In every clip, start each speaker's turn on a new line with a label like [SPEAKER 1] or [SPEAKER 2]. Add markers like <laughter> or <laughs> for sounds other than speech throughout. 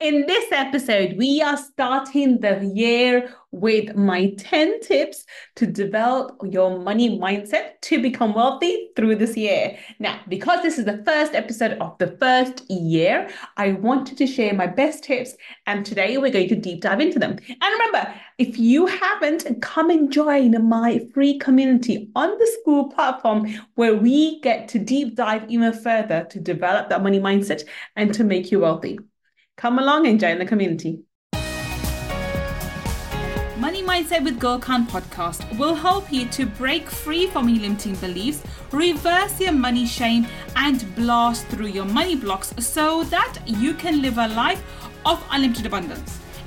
[SPEAKER 1] In this episode, we are starting the year with my 10 tips to develop your money mindset to become wealthy through this year. Now, because this is the first episode of the first year, I wanted to share my best tips, and today we're going to deep dive into them. And remember, if you haven't, come and join my free community on the school platform where we get to deep dive even further to develop that money mindset and to make you wealthy. Come along and join the community.
[SPEAKER 2] Money Mindset with Gull Khan podcast will help you to break free from your limiting beliefs, reverse your money shame, and blast through your money blocks so that you can live a life of unlimited abundance.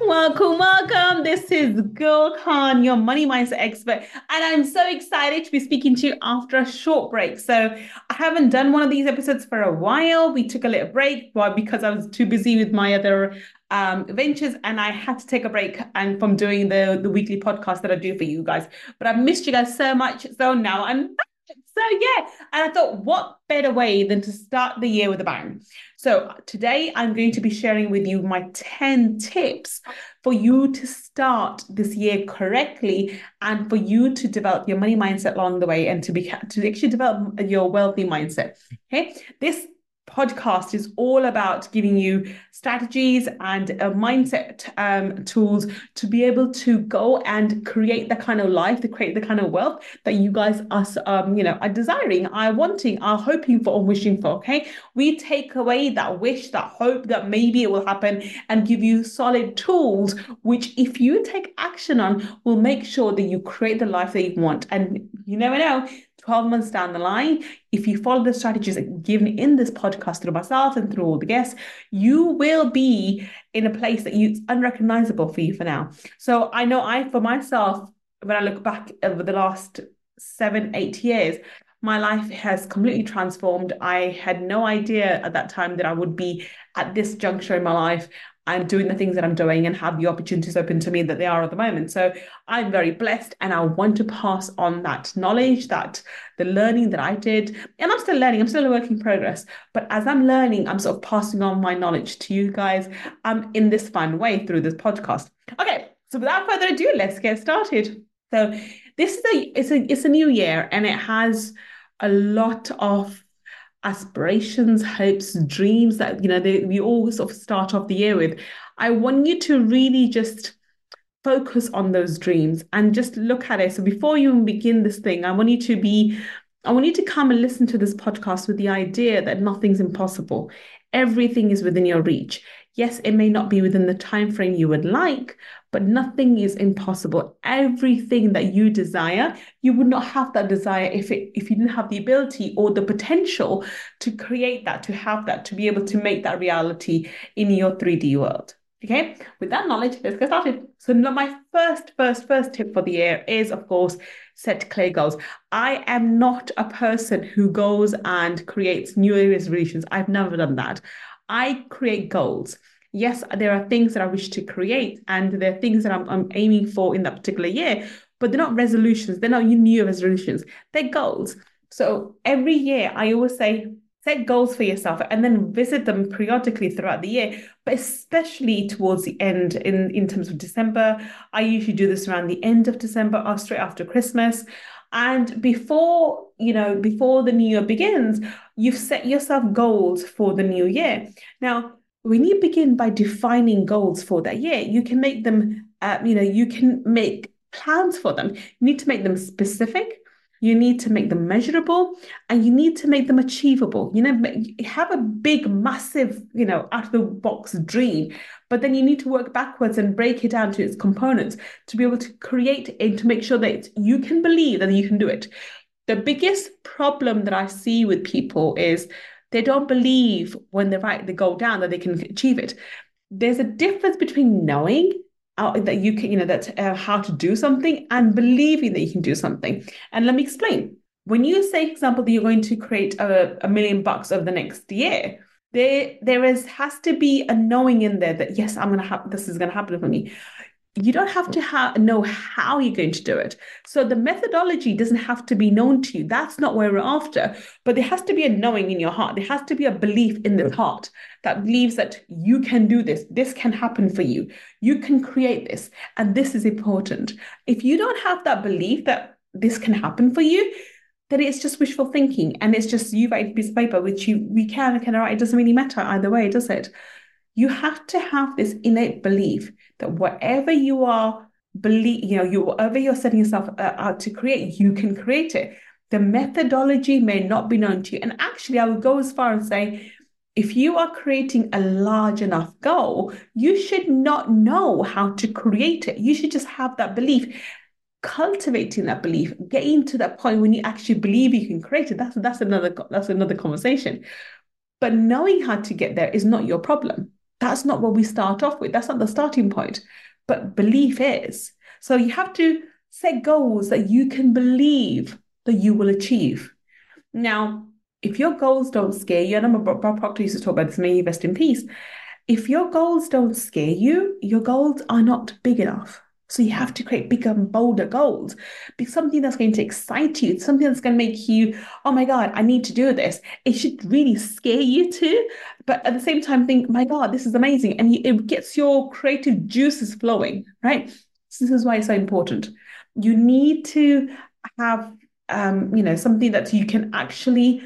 [SPEAKER 1] Welcome, welcome. This is Gull Khan, your money mindset expert, and I'm so excited to be speaking to you after a short break. So, I haven't done one of these episodes for a while. We took a little break well, because I was too busy with my other um, ventures, and I had to take a break and from doing the the weekly podcast that I do for you guys. But I've missed you guys so much, so now I'm back. So yeah, and I thought, what better way than to start the year with a bang? So today I'm going to be sharing with you my 10 tips for you to start this year correctly and for you to develop your money mindset along the way and to be to actually develop your wealthy mindset. Okay. This podcast is all about giving you strategies and uh, mindset um, tools to be able to go and create the kind of life, to create the kind of wealth that you guys are, um, you know, are desiring, are wanting, are hoping for, or wishing for. Okay, we take away that wish, that hope that maybe it will happen, and give you solid tools, which if you take action on, will make sure that you create the life that you want. And you never know 12 months down the line, if you follow the strategies given in this podcast through myself and through all the guests, you will be in a place that you, it's unrecognizable for you for now. So I know I, for myself, when I look back over the last seven, eight years, my life has completely transformed. I had no idea at that time that I would be at this juncture in my life I'm doing the things that I'm doing and have the opportunities open to me that they are at the moment. So I'm very blessed and I want to pass on that knowledge, that the learning that I did. And I'm still learning, I'm still a work in progress. But as I'm learning, I'm sort of passing on my knowledge to you guys um, in this fun way through this podcast. Okay, so without further ado, let's get started. So this is a it's a it's a new year and it has a lot of aspirations, hopes, dreams that you know they, we all sort of start off the year with. I want you to really just focus on those dreams and just look at it. So before you begin this thing, I want you to be I want you to come and listen to this podcast with the idea that nothing's impossible. Everything is within your reach. Yes, it may not be within the time frame you would like, but nothing is impossible. Everything that you desire, you would not have that desire if it if you didn't have the ability or the potential to create that, to have that, to be able to make that reality in your 3D world. Okay, with that knowledge, let's get started. So, my first, first, first tip for the year is, of course, set clear goals. I am not a person who goes and creates New Year's resolutions. I've never done that. I create goals. Yes, there are things that I wish to create, and there are things that I'm, I'm aiming for in that particular year, but they're not resolutions. They're not New Year resolutions. They're goals. So every year, I always say, set goals for yourself and then visit them periodically throughout the year but especially towards the end in in terms of december i usually do this around the end of december or straight after christmas and before, you know, before the new year begins, you've set yourself goals for the new year. Now, when you begin by defining goals for that year, you can make them, uh, you know, you can make plans for them. You need to make them specific. You need to make them measurable and you need to make them achievable. You know, have a big, massive, you know, out of the box dream, but then you need to work backwards and break it down to its components to be able to create and to make sure that you can believe that you can do it. The biggest problem that I see with people is they don't believe when they write the goal down that they can achieve it. There's a difference between knowing that you can, you know, that uh, how to do something and believing that you can do something. And let me explain. When you say, for example, that you're going to create a, a million bucks over the next year, there there is has to be a knowing in there that yes, I'm gonna have this is gonna happen for me you don't have to ha- know how you're going to do it. So the methodology doesn't have to be known to you. That's not where we're after. But there has to be a knowing in your heart. There has to be a belief in this heart that believes that you can do this. This can happen for you. You can create this. And this is important. If you don't have that belief that this can happen for you, then it's just wishful thinking. And it's just you write a piece of paper, which you we can, can write. It doesn't really matter either way, does it? You have to have this innate belief that whatever you are believe, you know, you whatever you're setting yourself uh, out to create, you can create it. The methodology may not be known to you. And actually, I would go as far as say, if you are creating a large enough goal, you should not know how to create it. You should just have that belief. Cultivating that belief, getting to that point when you actually believe you can create it. That's that's another that's another conversation. But knowing how to get there is not your problem. That's not what we start off with. That's not the starting point. But belief is. So you have to set goals that you can believe that you will achieve. Now, if your goals don't scare you, I'm a Bob Proctor used to talk about this, may he rest in peace. If your goals don't scare you, your goals are not big enough. So you have to create bigger and bolder goals. Be something that's going to excite you, something that's going to make you, oh my God, I need to do this. It should really scare you too. But at the same time, think, my God, this is amazing. And it gets your creative juices flowing, right? So this is why it's so important. You need to have um, you know, something that you can actually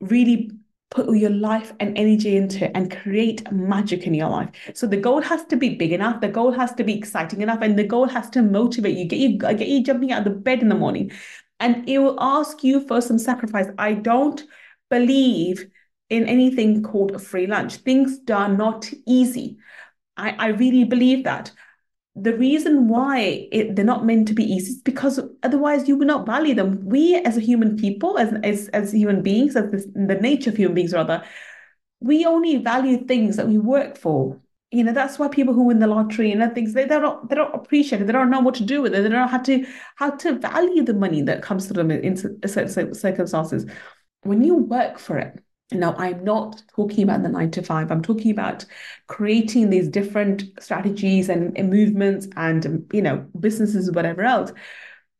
[SPEAKER 1] really put your life and energy into and create magic in your life. So the goal has to be big enough, the goal has to be exciting enough, and the goal has to motivate you, get you get you jumping out of the bed in the morning. And it will ask you for some sacrifice. I don't believe in anything called a free lunch. Things are not easy. I, I really believe that the reason why it, they're not meant to be easy is because otherwise you would not value them. We as a human people, as as, as human beings, as this, the nature of human beings rather, we only value things that we work for. You know, that's why people who win the lottery and other things, they, they don't they don't appreciate it. They don't know what to do with it. They don't know how to how to value the money that comes to them in certain circumstances. When you work for it, now, I'm not talking about the nine to five. I'm talking about creating these different strategies and, and movements and, um, you know, businesses, whatever else.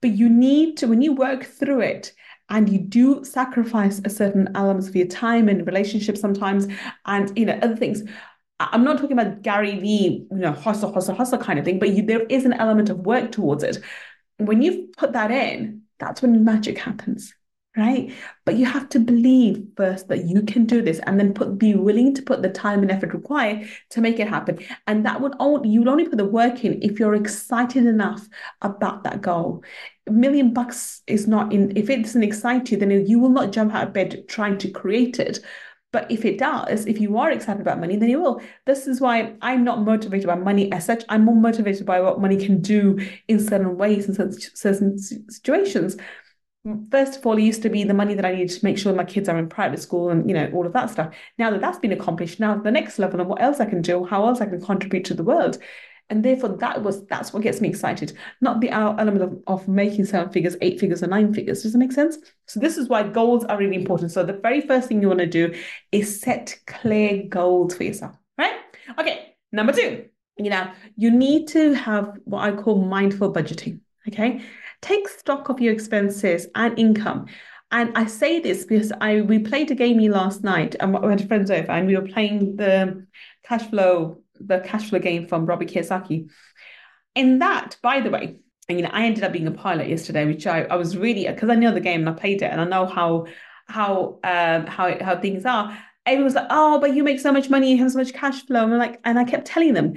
[SPEAKER 1] But you need to, when you work through it, and you do sacrifice a certain elements of your time and relationships sometimes, and you know other things. I'm not talking about Gary Vee, you know, hustle, hustle, hustle kind of thing, but you, there is an element of work towards it. When you put that in, that's when magic happens right? But you have to believe first that you can do this and then put be willing to put the time and effort required to make it happen. And that would only you'll only put the work in if you're excited enough about that goal. A million bucks is not in if it doesn't excite you, then you will not jump out of bed trying to create it. But if it does, if you are excited about money, then you will. This is why I'm not motivated by money as such. I'm more motivated by what money can do in certain ways in certain situations first of all, it used to be the money that I needed to make sure my kids are in private school and, you know, all of that stuff. Now that that's been accomplished, now the next level of what else I can do, how else I can contribute to the world. And therefore, that was that's what gets me excited, not the element of, of making seven figures, eight figures, or nine figures. Does it make sense? So this is why goals are really important. So the very first thing you want to do is set clear goals for yourself, right? Okay, number two, you know, you need to have what I call mindful budgeting. Okay take stock of your expenses and income. And I say this because I we played a game last night and we had friends over and we were playing the cash flow, the cash flow game from Robbie Kiyosaki. In that, by the way, you know, I ended up being a pilot yesterday, which I, I was really because I know the game and I played it and I know how how um how how things are. Everyone was like, oh, but you make so much money, you have so much cash flow. And I'm like, and I kept telling them,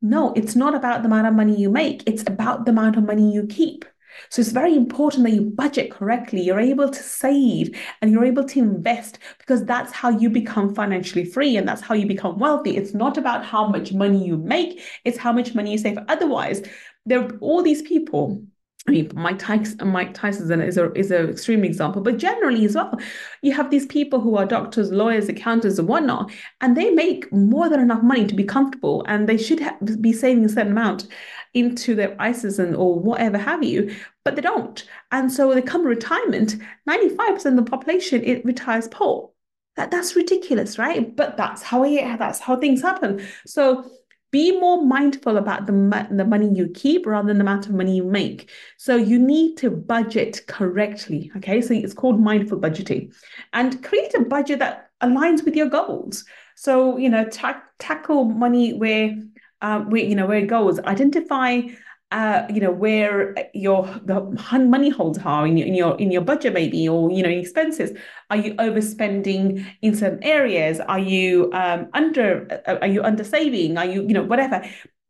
[SPEAKER 1] no, it's not about the amount of money you make, it's about the amount of money you keep. So it's very important that you budget correctly. You're able to save and you're able to invest because that's how you become financially free and that's how you become wealthy. It's not about how much money you make, it's how much money you save. Otherwise, there are all these people I mean, Mike Tyson, Mike Tyson is a is an extreme example, but generally as well, you have these people who are doctors, lawyers, accountants, and whatnot, and they make more than enough money to be comfortable, and they should be saving a certain amount into their ISAs and or whatever have you, but they don't, and so they come to retirement. Ninety five percent of the population it retires poor. That that's ridiculous, right? But that's how it, that's how things happen. So be more mindful about the, the money you keep rather than the amount of money you make. So you need to budget correctly. Okay. So it's called mindful budgeting and create a budget that aligns with your goals. So, you know, ta- tackle money where, uh, where, you know, where it goes. Identify uh, you know where your the money holds are in your, in your in your budget maybe or you know expenses. Are you overspending in certain areas? Are you um, under uh, are you under saving? Are you you know whatever.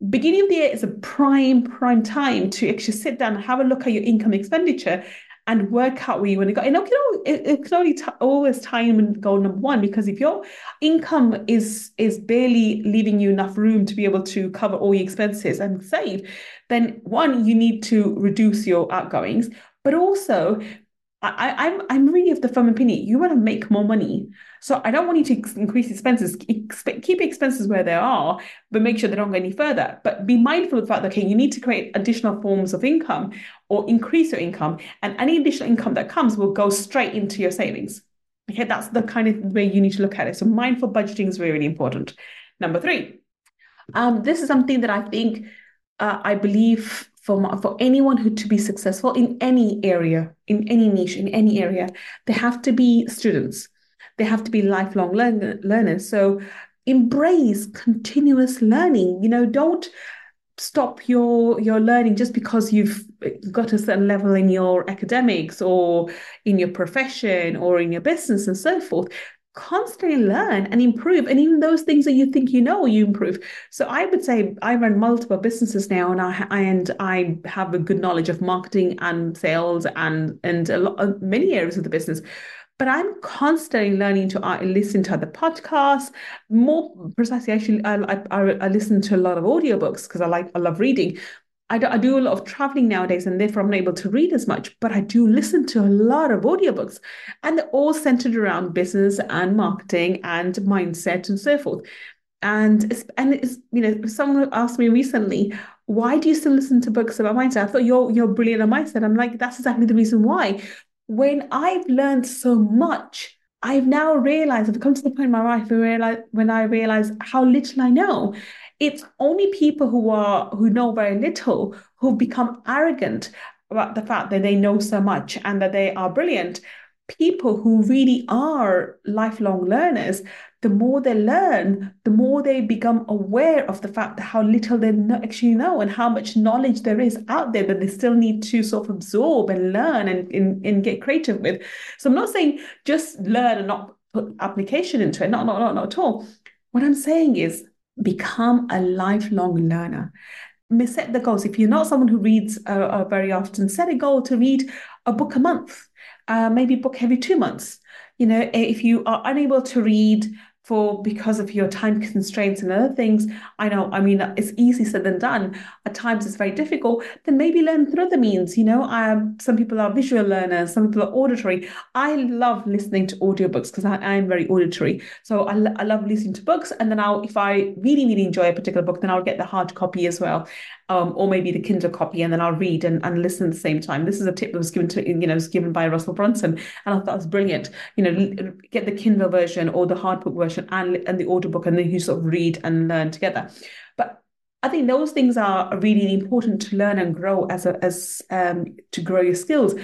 [SPEAKER 1] Beginning of the year is a prime prime time to actually sit down and have a look at your income expenditure and work out where you want to go. And you know, it, it can only t- always time and goal number one because if your income is is barely leaving you enough room to be able to cover all your expenses and save, then one you need to reduce your outgoings, but also I, I'm I'm really of the firm opinion you want to make more money. So I don't want you to increase expenses. Keep expenses where they are, but make sure they don't go any further. But be mindful of the fact that okay, you need to create additional forms of income or increase your income, and any additional income that comes will go straight into your savings. Okay, that's the kind of way you need to look at it. So mindful budgeting is really, really important. Number three, um, this is something that I think uh, I believe for, for anyone who to be successful in any area, in any niche, in any area, they have to be students. They have to be lifelong learn, learners. So embrace continuous learning. You know, don't stop your your learning just because you've got a certain level in your academics or in your profession or in your business and so forth constantly learn and improve and even those things that you think you know you improve so i would say i run multiple businesses now and i and i have a good knowledge of marketing and sales and and a lot many areas of the business but I'm constantly learning to uh, listen to other podcasts. More precisely, actually, I, I, I listen to a lot of audiobooks because I like I love reading. I do, I do a lot of traveling nowadays and therefore I'm not able to read as much, but I do listen to a lot of audiobooks and they're all centered around business and marketing and mindset and so forth. And it's, and it's, you know, someone asked me recently, why do you still listen to books about mindset? I thought you're, you're brilliant at mindset. I'm like, that's exactly the reason why. When I've learned so much, I've now realized, I've come to the point in my life where I realize, when I realize how little I know. It's only people who are who know very little who become arrogant about the fact that they know so much and that they are brilliant. People who really are lifelong learners the more they learn the more they become aware of the fact that how little they actually know and how much knowledge there is out there that they still need to sort of absorb and learn and, and, and get creative with so i'm not saying just learn and not put application into it not, not, not, not at all what i'm saying is become a lifelong learner. Set the goals. If you're not someone who reads uh, uh, very often, set a goal to read a book a month, uh, maybe book every two months. You know, if you are unable to read for because of your time constraints and other things. I know, I mean, it's easy said than done. At times it's very difficult. Then maybe learn through other means. You know, um, some people are visual learners, some people are auditory. I love listening to audiobooks because I, am very auditory. So I, I love listening to books. And then I'll, if I really, really enjoy a particular book, then I'll get the hard copy as well um, or maybe the Kindle copy, and then I'll read and, and listen at the same time. This is a tip that was given to you know was given by Russell Brunson, and I thought that was brilliant. You know, get the Kindle version or the hard book version and and the audiobook, and then you sort of read and learn together. But I think those things are really important to learn and grow as a, as um, to grow your skills.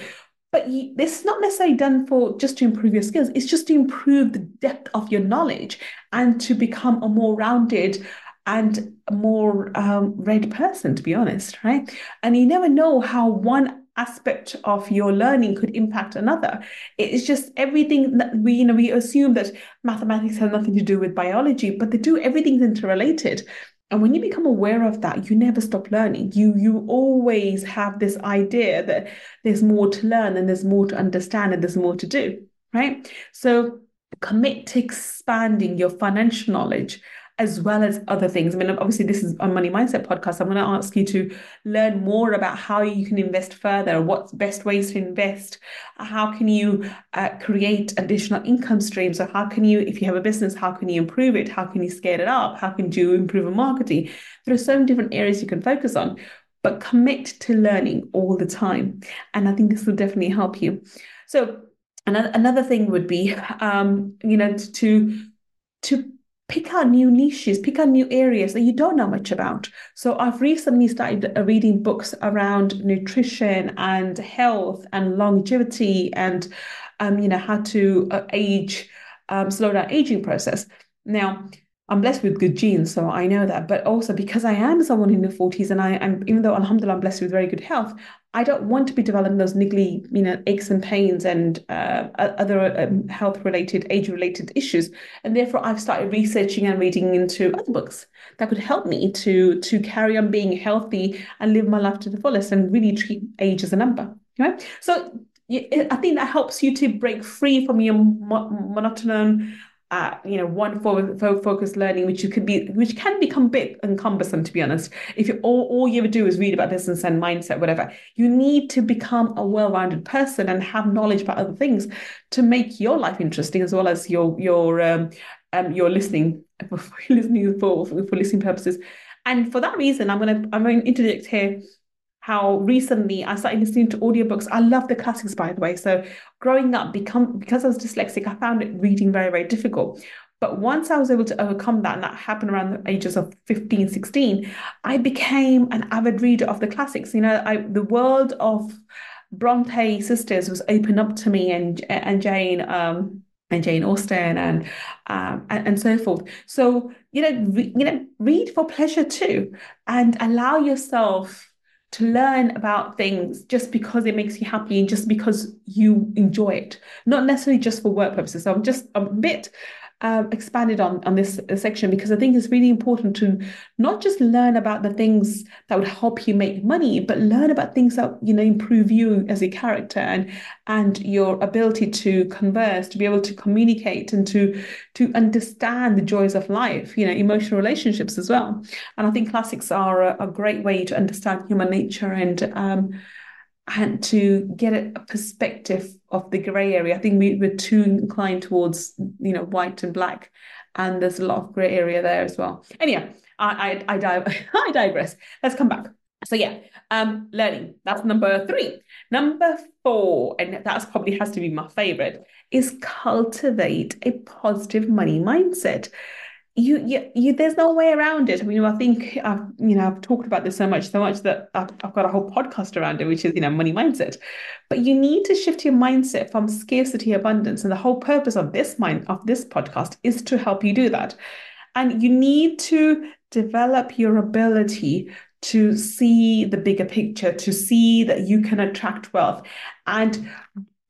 [SPEAKER 1] But you, this is not necessarily done for just to improve your skills. It's just to improve the depth of your knowledge and to become a more rounded and a more um, person, to be honest, right? And you never know how one aspect of your learning could impact another. It's just everything that we, you know, we assume that mathematics has nothing to do with biology, but they do. Everything's interrelated. And when you become aware of that, you never stop learning. You you always have this idea that there's more to learn and there's more to understand and there's more to do, right? So commit to expanding your financial knowledge as well as other things. I mean, obviously, this is a money mindset podcast. I'm going to ask you to learn more about how you can invest further, what's best ways to invest, how can you uh, create additional income streams, or how can you, if you have a business, how can you improve it? How can you scale it up? How can you improve on marketing? There are so many different areas you can focus on, but commit to learning all the time. And I think this will definitely help you. So another another thing would be, um, you know, to to pick out new niches, pick out new areas that you don't know much about. So I've recently started uh, reading books around nutrition and health and longevity and, um, you know, how to uh, age, um, slow down aging process. Now, I'm blessed with good genes, so I know that. But also because I am someone in the 40s and I am, even though Alhamdulillah, I'm blessed with very good health, I don't want to be developing those niggly, you know, aches and pains and uh, other um, health-related, age-related issues. And therefore, I've started researching and reading into other books that could help me to to carry on being healthy and live my life to the fullest and really treat age as a number. Right? So I think that helps you to break free from your monotonous uh, you know, one fo- focused learning, which you could be, which can become a bit cumbersome, to be honest. If you all, all you ever do is read about business and mindset, whatever, you need to become a well-rounded person and have knowledge about other things to make your life interesting as well as your your um, um your listening <laughs> for listening for, for listening purposes. And for that reason, I'm gonna I'm going to interject here how recently I started listening to audiobooks. I love the classics, by the way. So growing up, become because I was dyslexic, I found it reading very, very difficult. But once I was able to overcome that, and that happened around the ages of 15, 16, I became an avid reader of the classics. You know, I, the world of Bronte sisters was open up to me and and Jane um, and Jane Austen and, um, and and so forth. So you know, re, you know, read for pleasure too, and allow yourself to learn about things just because it makes you happy and just because you enjoy it, not necessarily just for work purposes. So I'm just a bit um, expanded on on this section because I think it's really important to not just learn about the things that would help you make money, but learn about things that you know improve you as a character and and your ability to converse, to be able to communicate, and to to understand the joys of life. You know, emotional relationships as well. And I think classics are a, a great way to understand human nature and um, and to get a, perspective of the grey area. I think we, we're too inclined towards, you know, white and black, and there's a lot of grey area there as well. Anyway, I I, I, <laughs> I digress. Let's come back. So yeah, um, learning. That's number three. Number four, and that's probably has to be my favorite, is cultivate a positive money mindset you, you, you, there's no way around it. I mean, I think I've, you know, I've talked about this so much, so much that I've, I've got a whole podcast around it, which is, you know, money mindset. But you need to shift your mindset from scarcity abundance, and the whole purpose of this mind of this podcast is to help you do that. And you need to develop your ability to see the bigger picture, to see that you can attract wealth, and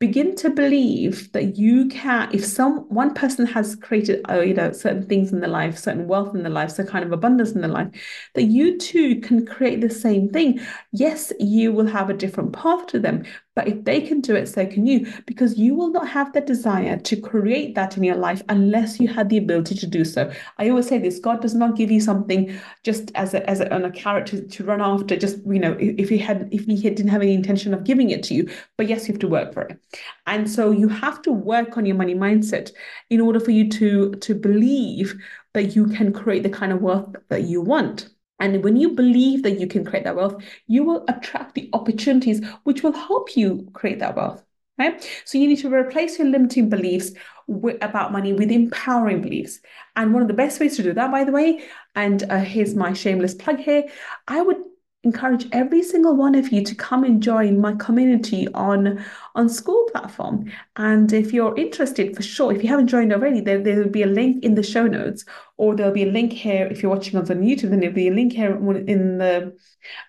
[SPEAKER 1] begin to believe that you can if some one person has created uh, you know certain things in their life certain wealth in their life some kind of abundance in their life that you too can create the same thing. Yes you will have a different path to them but if they can do it, so can you, because you will not have the desire to create that in your life unless you had the ability to do so. I always say this: God does not give you something just as a as a, on a carrot to, to run after. Just you know, if he had if he didn't have any intention of giving it to you, but yes, you have to work for it, and so you have to work on your money mindset in order for you to to believe that you can create the kind of wealth that you want. And when you believe that you can create that wealth, you will attract the opportunities which will help you create that wealth. Right? So you need to replace your limiting beliefs with, about money with empowering beliefs. And one of the best ways to do that, by the way, and uh, here's my shameless plug here, I would encourage every single one of you to come and join my community on on school platform. And if you're interested for sure if you haven't joined already there, there will be a link in the show notes or there'll be a link here if you're watching us on YouTube then there'll be a link here in the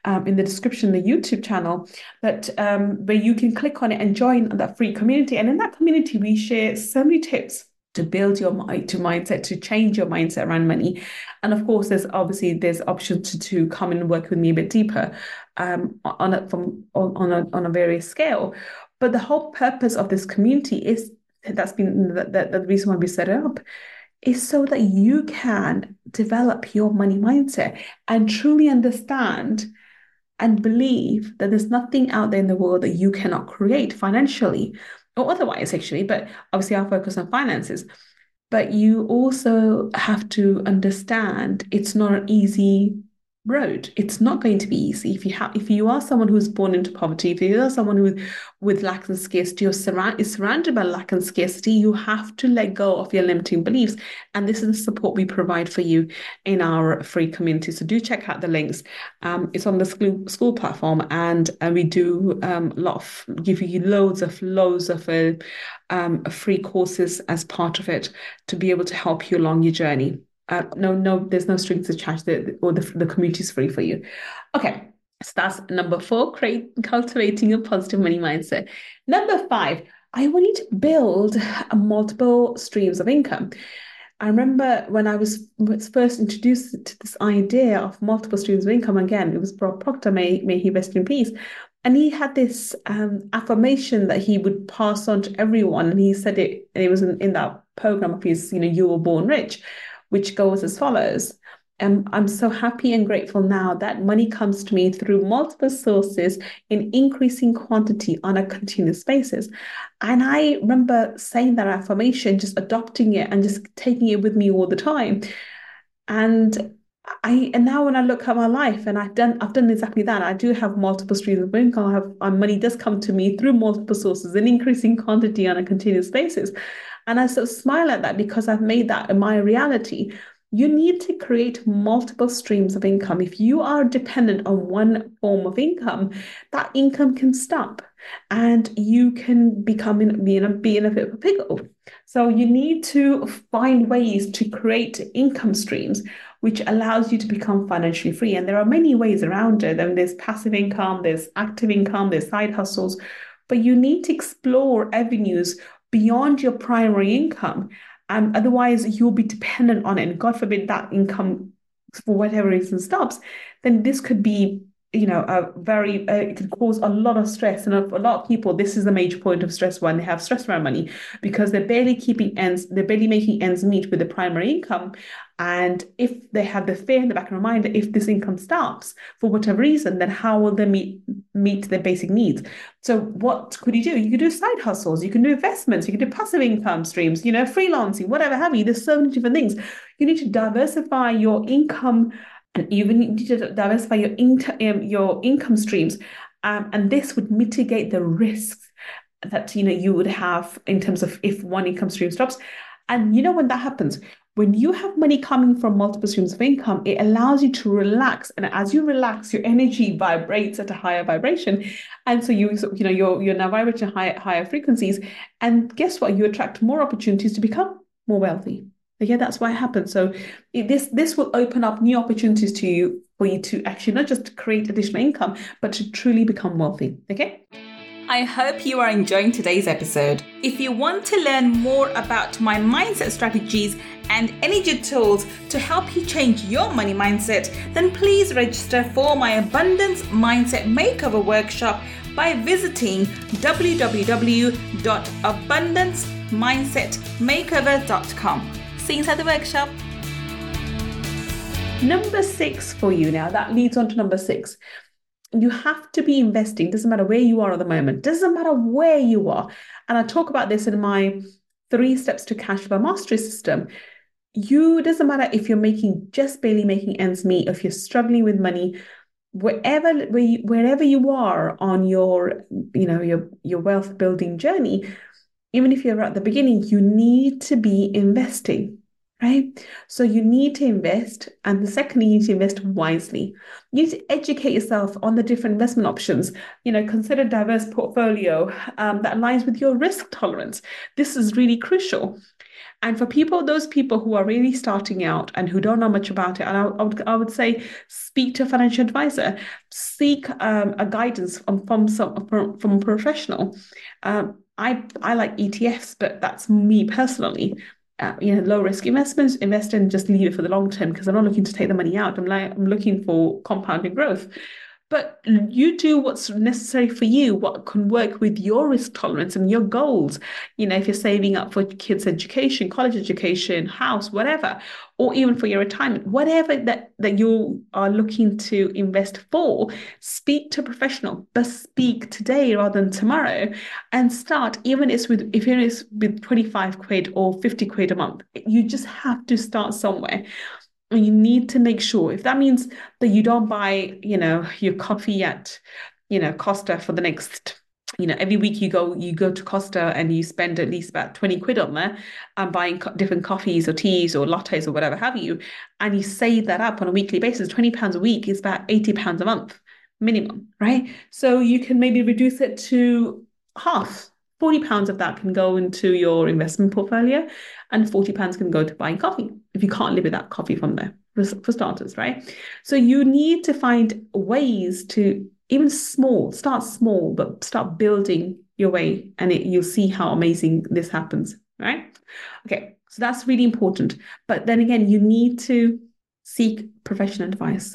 [SPEAKER 1] um, in the description the YouTube channel that um, where you can click on it and join that free community. And in that community we share so many tips to build your to mindset to change your mindset around money. And of course there's obviously there's options to, to come and work with me a bit deeper um, on a from on a on a various scale. But the whole purpose of this community is that's been the, the, the reason why we set it up is so that you can develop your money mindset and truly understand and believe that there's nothing out there in the world that you cannot create financially or otherwise, actually. But obviously, I'll focus on finances. But you also have to understand it's not an easy road. It's not going to be easy. If you have, if you are someone who's born into poverty, if you are someone who, with lack and scarcity or surround, is surrounded by lack and scarcity, you have to let go of your limiting beliefs. And this is the support we provide for you in our free community. So do check out the links. Um, it's on the school, school platform, and uh, we do um, a lot of give you loads of loads of uh, um, free courses as part of it to be able to help you along your journey. Uh, no, no, there's no strings attached. The, or the, the community is free for you. Okay, so that's number four, create, cultivating a positive money mindset. Number five, I want you to build multiple streams of income. I remember when I was, was first introduced to this idea of multiple streams of income. Again, it was Bob Proctor, may, may he rest in peace. And he had this um, affirmation that he would pass on to everyone. And he said it, and it was in, in that program of his, you know, you were born rich which goes as follows. And I'm so happy and grateful now that money comes to me through multiple sources in increasing quantity on a continuous basis. And I remember saying that affirmation, just adopting it and just taking it with me all the time. And I and now when I look at my life and I've done I've done exactly that. I do have multiple streams of income. I have my money does come to me through multiple sources in increasing quantity on a continuous basis. And I sort of smile at that because I've made that my reality. You need to create multiple streams of income. If you are dependent on one form of income, that income can stop and you can become in, be, in a, be in a bit of a pickle. So you need to find ways to create income streams which allows you to become financially free. And there are many ways around it. I mean, there's passive income, there's active income, there's side hustles, but you need to explore avenues beyond your primary income. Um, otherwise, you'll be dependent on it. And God forbid that income, for whatever reason, stops. Then this could be, you know, a very, uh, it could cause a lot of stress. And for a lot of people, this is a major point of stress when they have stress around money because they're barely keeping ends, they're barely making ends meet with the primary income. And if they have the fear in the back of their mind that if this income stops for whatever reason, then how will they meet meet their basic needs? So what could you do? You could do side hustles, you can do investments, you can do passive income streams, you know, freelancing, whatever have you. There's so many different things. You need to diversify your income and you need to diversify your, inter- um, your income streams. Um, and this would mitigate the risks that you know you would have in terms of if one income stream stops. And you know when that happens, when you have money coming from multiple streams of income, it allows you to relax. And as you relax, your energy <laughs> vibrates at a higher vibration. And so you, you know, you're, you're now vibrating higher, higher frequencies. And guess what? You attract more opportunities to become more wealthy. Yeah, that's why it happens. So this this will open up new opportunities to you for you to actually not just create additional income, but to truly become wealthy. Okay.
[SPEAKER 2] I hope you are enjoying today's episode. If you want to learn more about my mindset strategies and energy tools to help you change your money mindset, then please register for my Abundance Mindset Makeover Workshop by visiting www.abundancemindsetmakeover.com. You inside the workshop.
[SPEAKER 1] Number six for you now, that leads on to number six. You have to be investing. Doesn't matter where you are at the moment. Doesn't matter where you are. And i talk about this in my three steps to cash flow mastery system. You doesn't matter if you're making just barely making ends meet if you're struggling with money wherever wherever you are on your you know your your wealth building journey even if you're at the beginning you need to be investing right? So you need to invest. And the second, you need to invest wisely. You need to educate yourself on the different investment options. You know, consider diverse portfolio um, that aligns with your risk tolerance. This is really crucial. And for people, those people who are really starting out and who don't know much about it, and I, I would, I would say speak to a financial advisor, seek um, a guidance from, from, some, from, from a professional. Um, I, I like ETFs, but that's me personally uh, you know, low risk investments, invest in just leave it for the long term because I'm not looking to take the money out. I'm like I'm looking for compounding growth. But you do what's necessary for you, what can work with your risk tolerance and your goals. You know, if you're saving up for kids' education, college education, house, whatever, or even for your retirement, whatever that, that you are looking to invest for, speak to a professional, but speak today rather than tomorrow and start, even if it's with if it's with 25 quid or 50 quid a month. You just have to start somewhere you need to make sure if that means that you don't buy you know your coffee at you know Costa for the next you know every week you go you go to Costa and you spend at least about 20 quid on there and buying co- different coffees or teas or lattes or whatever have you and you save that up on a weekly basis. 20 pounds a week is about 80 pounds a month minimum right? So you can maybe reduce it to half 40 pounds of that can go into your investment portfolio and 40 pounds can go to buying coffee if you can't live without coffee from there for, for starters right? So you need to find ways to even small start small but start building your way and it, you'll see how amazing this happens right? Okay so that's really important. But then again you need to seek professional advice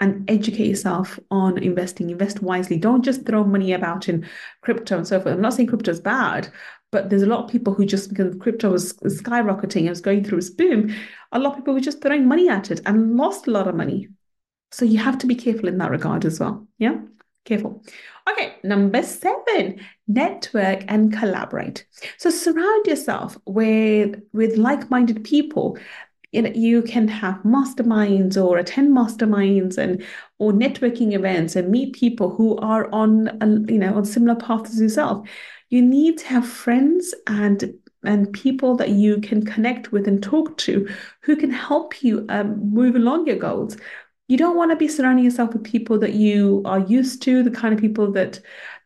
[SPEAKER 1] and educate yourself on investing. Invest wisely. Don't just throw money about in crypto and so forth. I'm not saying crypto is bad, but there's a lot of people who just because crypto was skyrocketing, it was going through its boom, a lot of people were just throwing money at it and lost a lot of money. So you have to be careful in that regard as well. Yeah, careful. Okay, number seven, network and collaborate. So surround yourself with with like-minded people you know you can have masterminds or attend masterminds and or networking events and meet people who are on a, you know on similar paths as yourself. You need to have friends and and people that you can connect with and talk to who can help you um, move along your goals. You don't want to be surrounding yourself with people that you are used to the kind of people that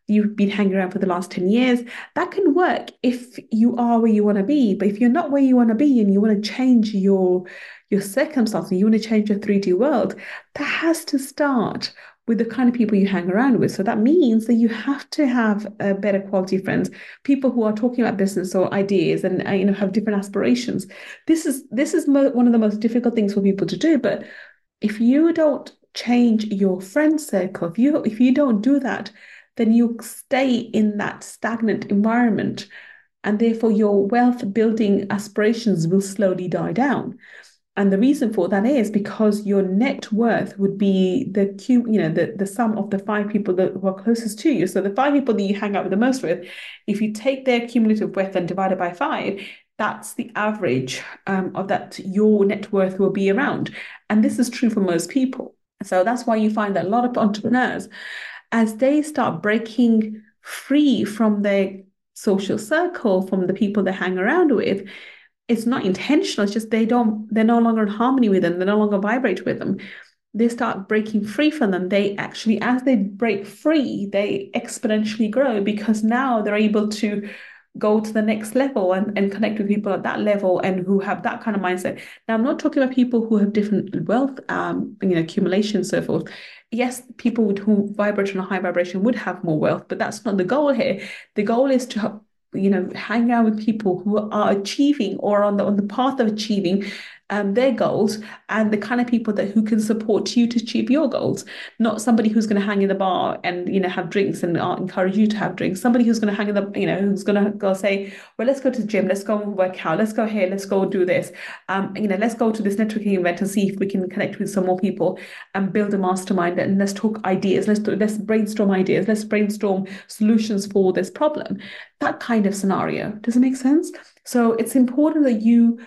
[SPEAKER 1] you've been hanging around for the last 10 years, that can work if you are where you want to be. But if you're not where you want to be and you want to change your your circumstances, you want to change your 3D world, that has to start with the kind of people you hang around with. So that means that you have to have a better quality friends, people who are talking about business or ideas and uh, you know have different aspirations. This is this is mo- one of the most difficult things for people to do. But if you don't change your friend circle, if you if you don't do that, then you stay in that stagnant environment and therefore your wealth building aspirations will slowly die down. And the reason for that is because your net worth would be the you know the, the sum of the five people that were closest to you. So the five people that you hang out with the most with if you take their cumulative wealth and divide it by five that's the average um, of that your net worth will be around. And this is true for most people. So that's why you find that a lot of entrepreneurs as they start breaking free from their social circle, from the people they hang around with, it's not intentional. It's just they don't, they're no longer in harmony with them. They no longer vibrate with them. They start breaking free from them. They actually, as they break free, they exponentially grow because now they're able to go to the next level and, and connect with people at that level and who have that kind of mindset. Now, I'm not talking about people who have different wealth, um, you know, accumulation, so forth yes, people who vibrate on a high vibration would have more wealth, but that's not the goal here. The goal is to you know hang out with people who are achieving or on the on the path of achieving um, their goals and the kind of people that who can support you to achieve your goals. Not somebody who's going to hang in the bar and you know have drinks and uh, encourage you to have drinks. Somebody who's going to hang in the you know who's going to go say well let's go to the gym. Let's go work out. Let's go here. Let's go do this. Um, you know let's go to this networking event and see if we can connect with some more people and build a mastermind and let's talk ideas. Let's let's brainstorm ideas. Let's brainstorm solutions for this problem. That kind of scenario. Does it make sense? So it's important that you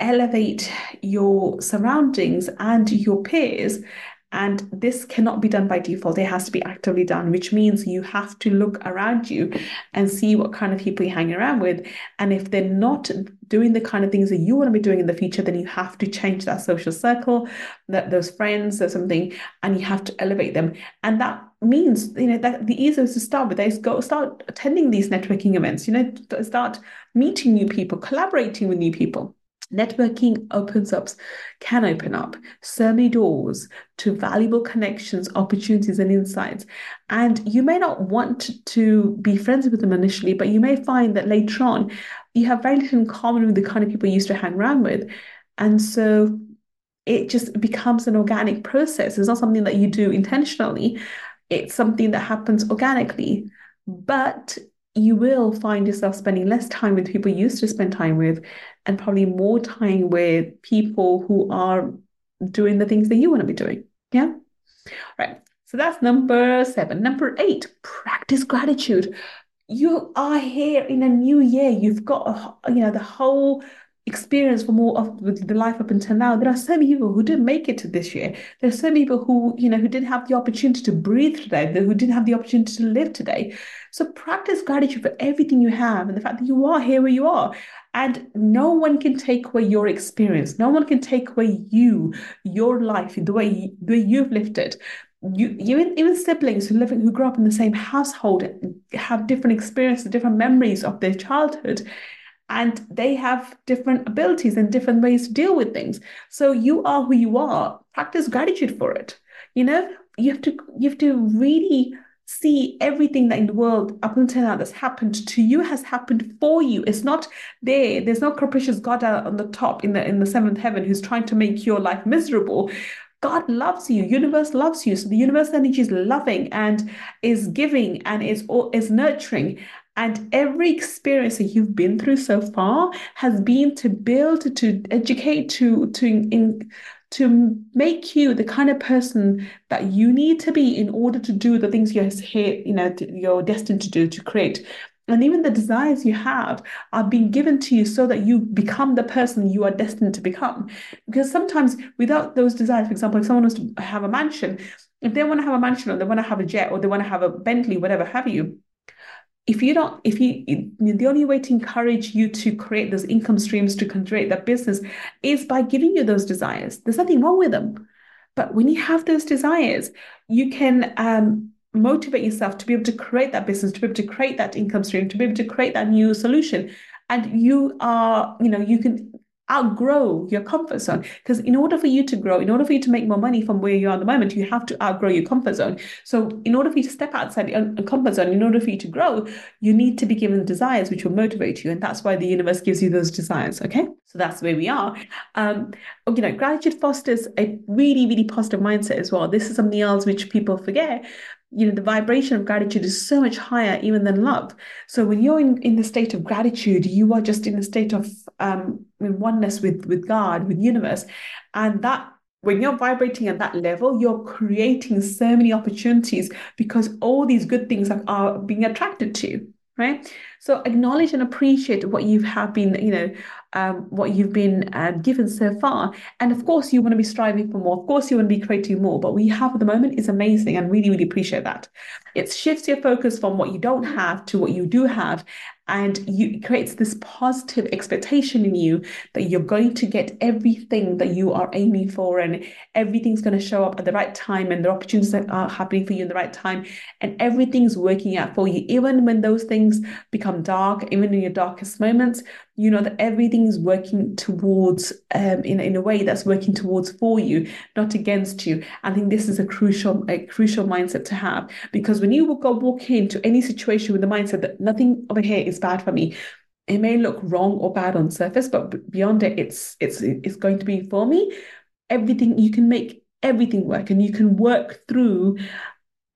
[SPEAKER 1] elevate your surroundings and your peers. And this cannot be done by default. It has to be actively done, which means you have to look around you and see what kind of people you hang around with. And if they're not doing the kind of things that you want to be doing in the future, then you have to change that social circle, that those friends or something, and you have to elevate them. And that means, you know, that the easiest to start with is go start attending these networking events, you know, start meeting new people, collaborating with new people Networking opens up, can open up so many doors to valuable connections, opportunities, and insights. And you may not want to be friends with them initially, but you may find that later on you have very little in common with the kind of people you used to hang around with. And so it just becomes an organic process. It's not something that you do intentionally. It's something that happens organically. But you will find yourself spending less time with people you used to spend time with and probably more time with people who are doing the things that you want to be doing. Yeah. Right. So that's number seven. Number eight, practice gratitude. You are here in a new year. You've got, you know, the whole experience for more of the life up until now. There are so many people who didn't make it to this year. There are so many people who, you know, who didn't have the opportunity to breathe today, who didn't have the opportunity to live today. So practice gratitude for everything you have and the fact that you are here where you are. And no one can take away your experience. No one can take away you, your life, the way you, the way you've lived it. You, even even siblings who live who grew up in the same household have different experiences, different memories of their childhood and they have different abilities and different ways to deal with things. So you are who you are. Practice gratitude for it. You know, you have to you have to really see everything that in the world up until now that's happened to you has happened for you. It's not there. There's no capricious God out on the top in the in the seventh heaven who's trying to make your life miserable. God loves you. Universe loves you. So the universe energy is loving and is giving and is is nurturing. And every experience that you've been through so far has been to build, to educate, to to in, to make you the kind of person that you need to be in order to do the things you're here, you know, you're destined to do, to create. And even the desires you have are being given to you so that you become the person you are destined to become. Because sometimes without those desires, for example, if someone wants to have a mansion, if they want to have a mansion or they want to have a jet or they want to have a Bentley, whatever have you, if you don't, if you, the only way to encourage you to create those income streams to create that business is by giving you those desires. There's nothing wrong with them. But when you have those desires, you can um, motivate yourself to be able to create that business, to be able to create that income stream, to be able to create that new solution. And you are, you know, you can outgrow your comfort zone. Because in order for you to grow, in order for you to make more money from where you are at the moment, you have to outgrow your comfort zone. So in order for you to step outside the comfort zone, in order for you to grow, you need to be given desires which will motivate you. And that's why the universe gives you those desires. Okay. So that's where we are. Um, you know, gratitude fosters a really, really positive mindset as well. This is something else which people forget you know the vibration of gratitude is so much higher even than love. So when you're in, in the state of gratitude you are just in a state of um oneness with with god with universe. And that when you're vibrating at that level you're creating so many opportunities because all these good things are, are being attracted to right? So acknowledge and appreciate what you have been you know um, what you've been uh, given so far. And of course you want to be striving for more. Of course you want to be creating more but what you have at the moment is amazing and really really appreciate that. It shifts your focus from what you don't have to what you do have and you it creates this positive expectation in you that you're going to get everything that you are aiming for and everything's going to show up at the right time and the opportunities that are happening for you in the right time and everything's working out for you. Even when those things become dark even in your darkest moments you know that everything's working towards um in, in a way that's working towards for you not against you. I think this is a crucial a crucial mindset to have because when you go walk into any situation with the mindset that nothing over here is bad for me it may look wrong or bad on surface but beyond it it's it's it's going to be for me everything you can make everything work and you can work through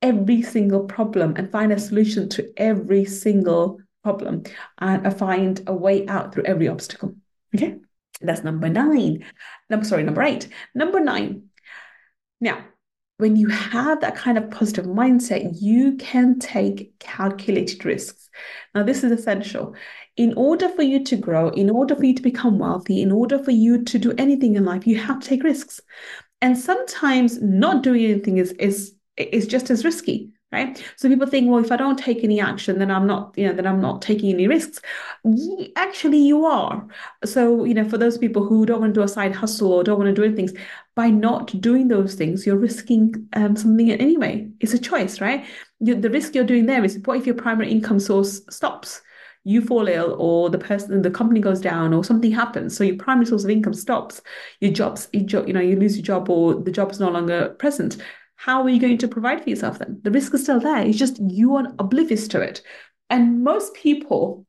[SPEAKER 1] every single problem and find a solution to every single problem and uh, find a way out through every obstacle. Okay, that's number nine. Number sorry, number eight. Number nine. Now, when you have that kind of positive mindset, you can take calculated risks. Now, this is essential. In order for you to grow, in order for you to become wealthy, in order for you to do anything in life, you have to take risks. And sometimes not doing anything is, is, is just as risky right? So people think well if i don't take any action then i'm not you know then i'm not taking any risks. Actually you are. So you know for those people who don't want to do a side hustle or don't want to do anything by not doing those things you're risking um, something anyway it's a choice right? You, the risk you're doing there is what if your primary income source stops? You fall ill or the person the company goes down or something happens. So your primary source of income stops. Your jobs you know you lose your job or the job is no longer present how are you going to provide for yourself then? The risk is still there. It's just you are oblivious to it. And most people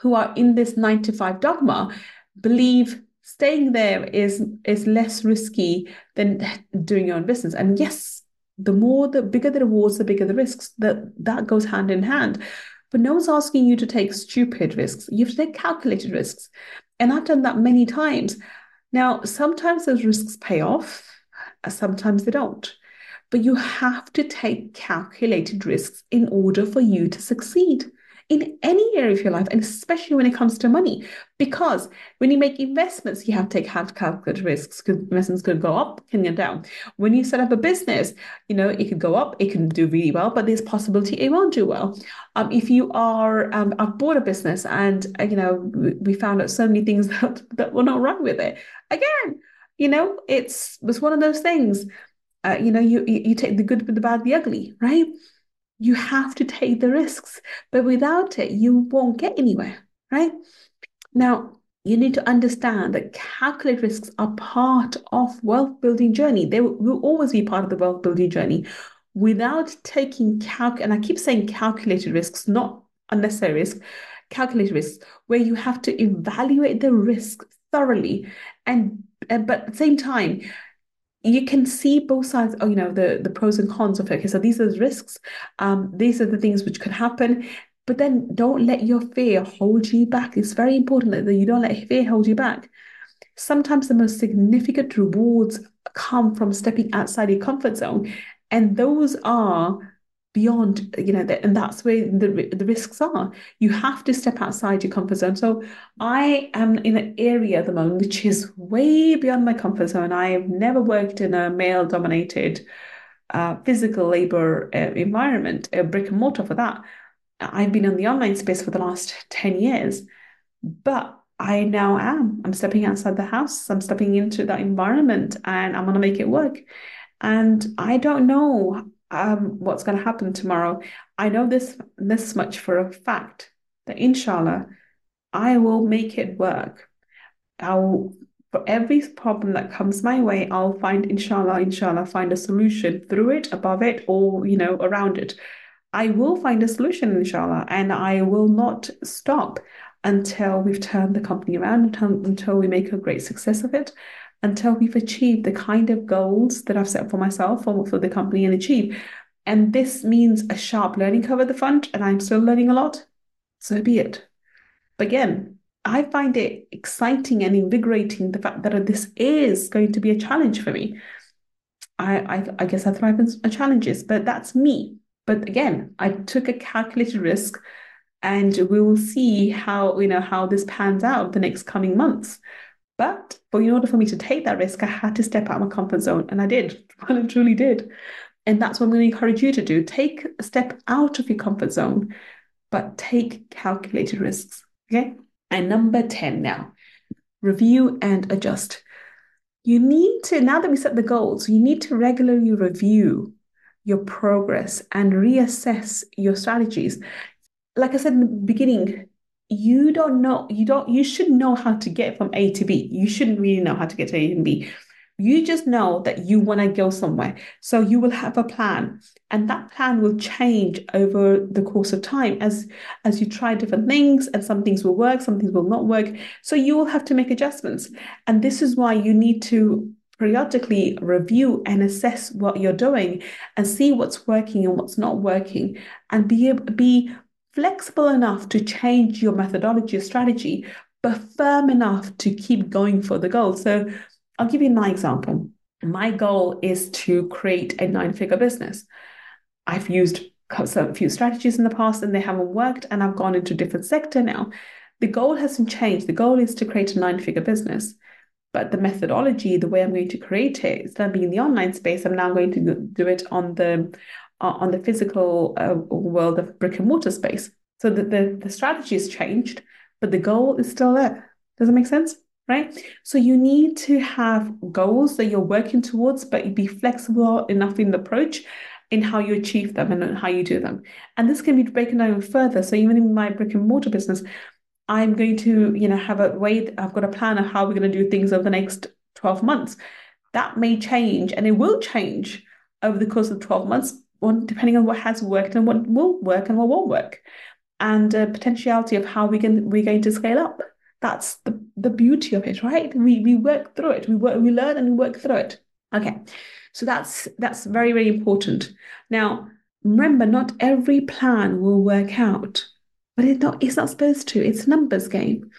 [SPEAKER 1] who are in this nine to five dogma believe staying there is is less risky than <laughs> doing your own business. And yes, the more the bigger the rewards, the bigger the risks. That that goes hand in hand. But no one's asking you to take stupid risks. You have to take calculated risks. And I've done that many times. Now, sometimes those risks pay off, sometimes they don't. But you have to take calculated risks in order for you to succeed in any area of your life, and especially when it comes to money. Because when you make investments, you have to take have calculated risks because investments could go up, can go down. When you set up a business, you know, it could go up, it can do really well, but there's possibility it won't do well. Um, if you are, um, I've bought a business and, uh, you know, we found out so many things <laughs> that, that were not right with it. Again, you know, it's was one of those things. Uh, you know, you you take the good the bad, the ugly, right? You have to take the risks, but without it, you won't get anywhere, right? Now, you need to understand that calculated risks are part of wealth building journey. They will always be part of the wealth building journey. Without taking calc, and I keep saying calculated risks, not unnecessary risks, calculated risks, where you have to evaluate the risk thoroughly, and, and but at the same time, you can see both sides oh you know the the pros and cons of it. Okay so these are the risks um these are the things which could happen but then don't let your fear hold you back. It's very important that you don't let fear hold you back. Sometimes the most significant rewards come from stepping outside your comfort zone and those are beyond you know and that's where the, the risks are you have to step outside your comfort zone so i am in an area at the moment which is way beyond my comfort zone i've never worked in a male dominated uh, physical labor uh, environment a brick and mortar for that i've been in the online space for the last 10 years but I now am. I'm stepping outside the house. I'm stepping into that environment and I'm going to make it work. And I don't know um, what's going to happen tomorrow. I know this this much for a fact that inshallah, I will make it work. I'll for every problem that comes my way, I'll find inshallah, inshallah, find a solution through it, above it, or you know, around it. I will find a solution, inshallah, and I will not stop until we've turned the company around, until, until we make a great success of it until we've achieved the kind of goals that I've set for myself or for the company and achieve. And this means a sharp learning curve at the front, and I'm still learning a lot. So be it. But again, I find it exciting and invigorating the fact that this is going to be a challenge for me. I, I, I guess I thrive in uh, challenges, but that's me. But again, I took a calculated risk and we will see how you know how this pans out the next coming months but for in order for me to take that risk, I had to step out of my comfort zone. And I did. <laughs> I truly did. And that's what I'm going to encourage you to do. Take a step out of your comfort zone, but take calculated risks. Okay. And number 10 now, review and adjust. You need to, now that we set the goals, you need to regularly review your progress and reassess your strategies. Like I said in the beginning, you don't know, you don't, you should know how to get from A to B. You shouldn't really know how to get to A and B. You just know that you want to go somewhere. So you will have a plan. And that plan will change over the course of time as, as you try different things, and some things will work, some things will not work. So you will have to make adjustments. And this is why you need to periodically review and assess what you're doing and see what's working and what's not working and be be flexible enough to change your methodology or strategy, but firm enough to keep going for the goal. So I'll give you my example. My goal is to create a nine figure business. I've used a few strategies in the past and they haven't worked, and I've gone into a different sector now. The goal hasn't changed. The goal is to create a nine figure business. But the methodology, the way I'm going to create it, instead of being in the online space, I'm now going to do it on the on the physical uh, world of brick and mortar space. So that the, the strategy has changed, but the goal is still there. Does it make sense? Right? So you need to have goals that you're working towards, but be flexible enough in the approach in how you achieve them and how you do them. And this can be broken down further. So even in my brick and mortar business, I'm going to, you know, have a way, I've got a plan of how we're going to do things over the next 12 months. That may change and it will change over the course of 12 months depending on what has worked and what will work and what won't work, and uh, potentiality of how we can we're going to scale up. That's the the beauty of it, right? We we work through it. We work, we learn and we work through it. Okay. So that's that's very, very important. Now, remember, not every plan will work out, but it's not it's not supposed to. It's a numbers game.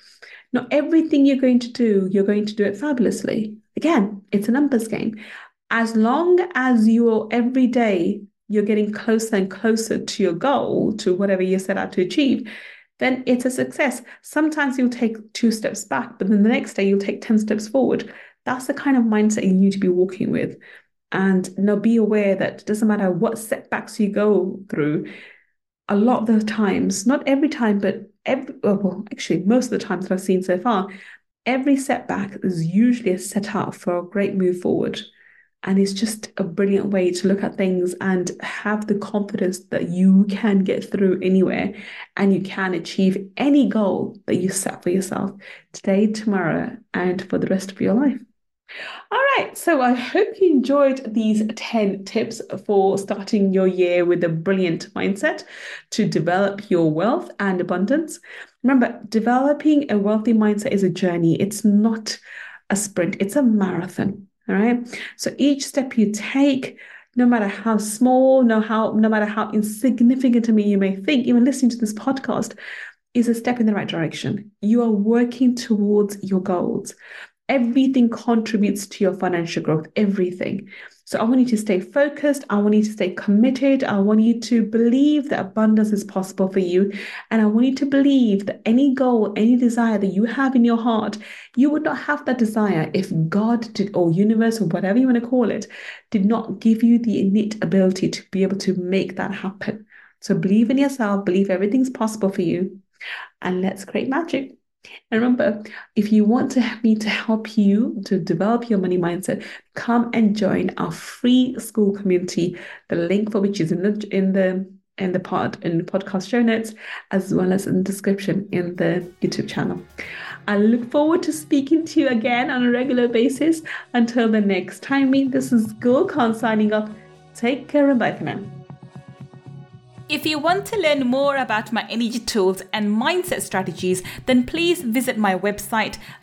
[SPEAKER 1] Not everything you're going to do, you're going to do it fabulously. Again, it's a numbers game. As long as you're every day you're getting closer and closer to your goal, to whatever you set out to achieve, then it's a success. Sometimes you'll take two steps back, but then the next day you'll take 10 steps forward. That's the kind of mindset you need to be walking with. And now be aware that it doesn't matter what setbacks you go through, a lot of the times, not every time, but every, well, actually, most of the times that I've seen so far, every setback is usually a setup for a great move forward. And it's just a brilliant way to look at things and have the confidence that you can get through anywhere and you can achieve any goal that you set for yourself today, tomorrow, and for the rest of your life. All right, so I hope you enjoyed these 10 tips for starting your year with a brilliant mindset to develop your wealth and abundance. Remember, developing a wealthy mindset is a journey, it's not a sprint, it's a marathon. All right. So each step you take, no matter how small, no how no matter how insignificant to me you may think, even listening to this podcast, is a step in the right direction. You are working towards your goals. Everything contributes to your financial growth. Everything. So I want you to stay focused. I want you to stay committed. I want you to believe that abundance is possible for you. And I want you to believe that any goal, any desire that you have in your heart, you would not have that desire if God did, or universe, or whatever you want to call it, did not give you the innate ability to be able to make that happen. So believe in yourself, believe everything's possible for you, and let's create magic. And remember, if you want to me to help you to develop your money mindset, come and join our free school community. The link for which is in the in the in the pod in the podcast show notes, as well as in the description in the YouTube channel. I look forward to speaking to you again on a regular basis. Until the next time, this is Gull Khan signing off. Take care and bye for now.
[SPEAKER 2] If you want to learn more about my energy tools and mindset strategies, then please visit my website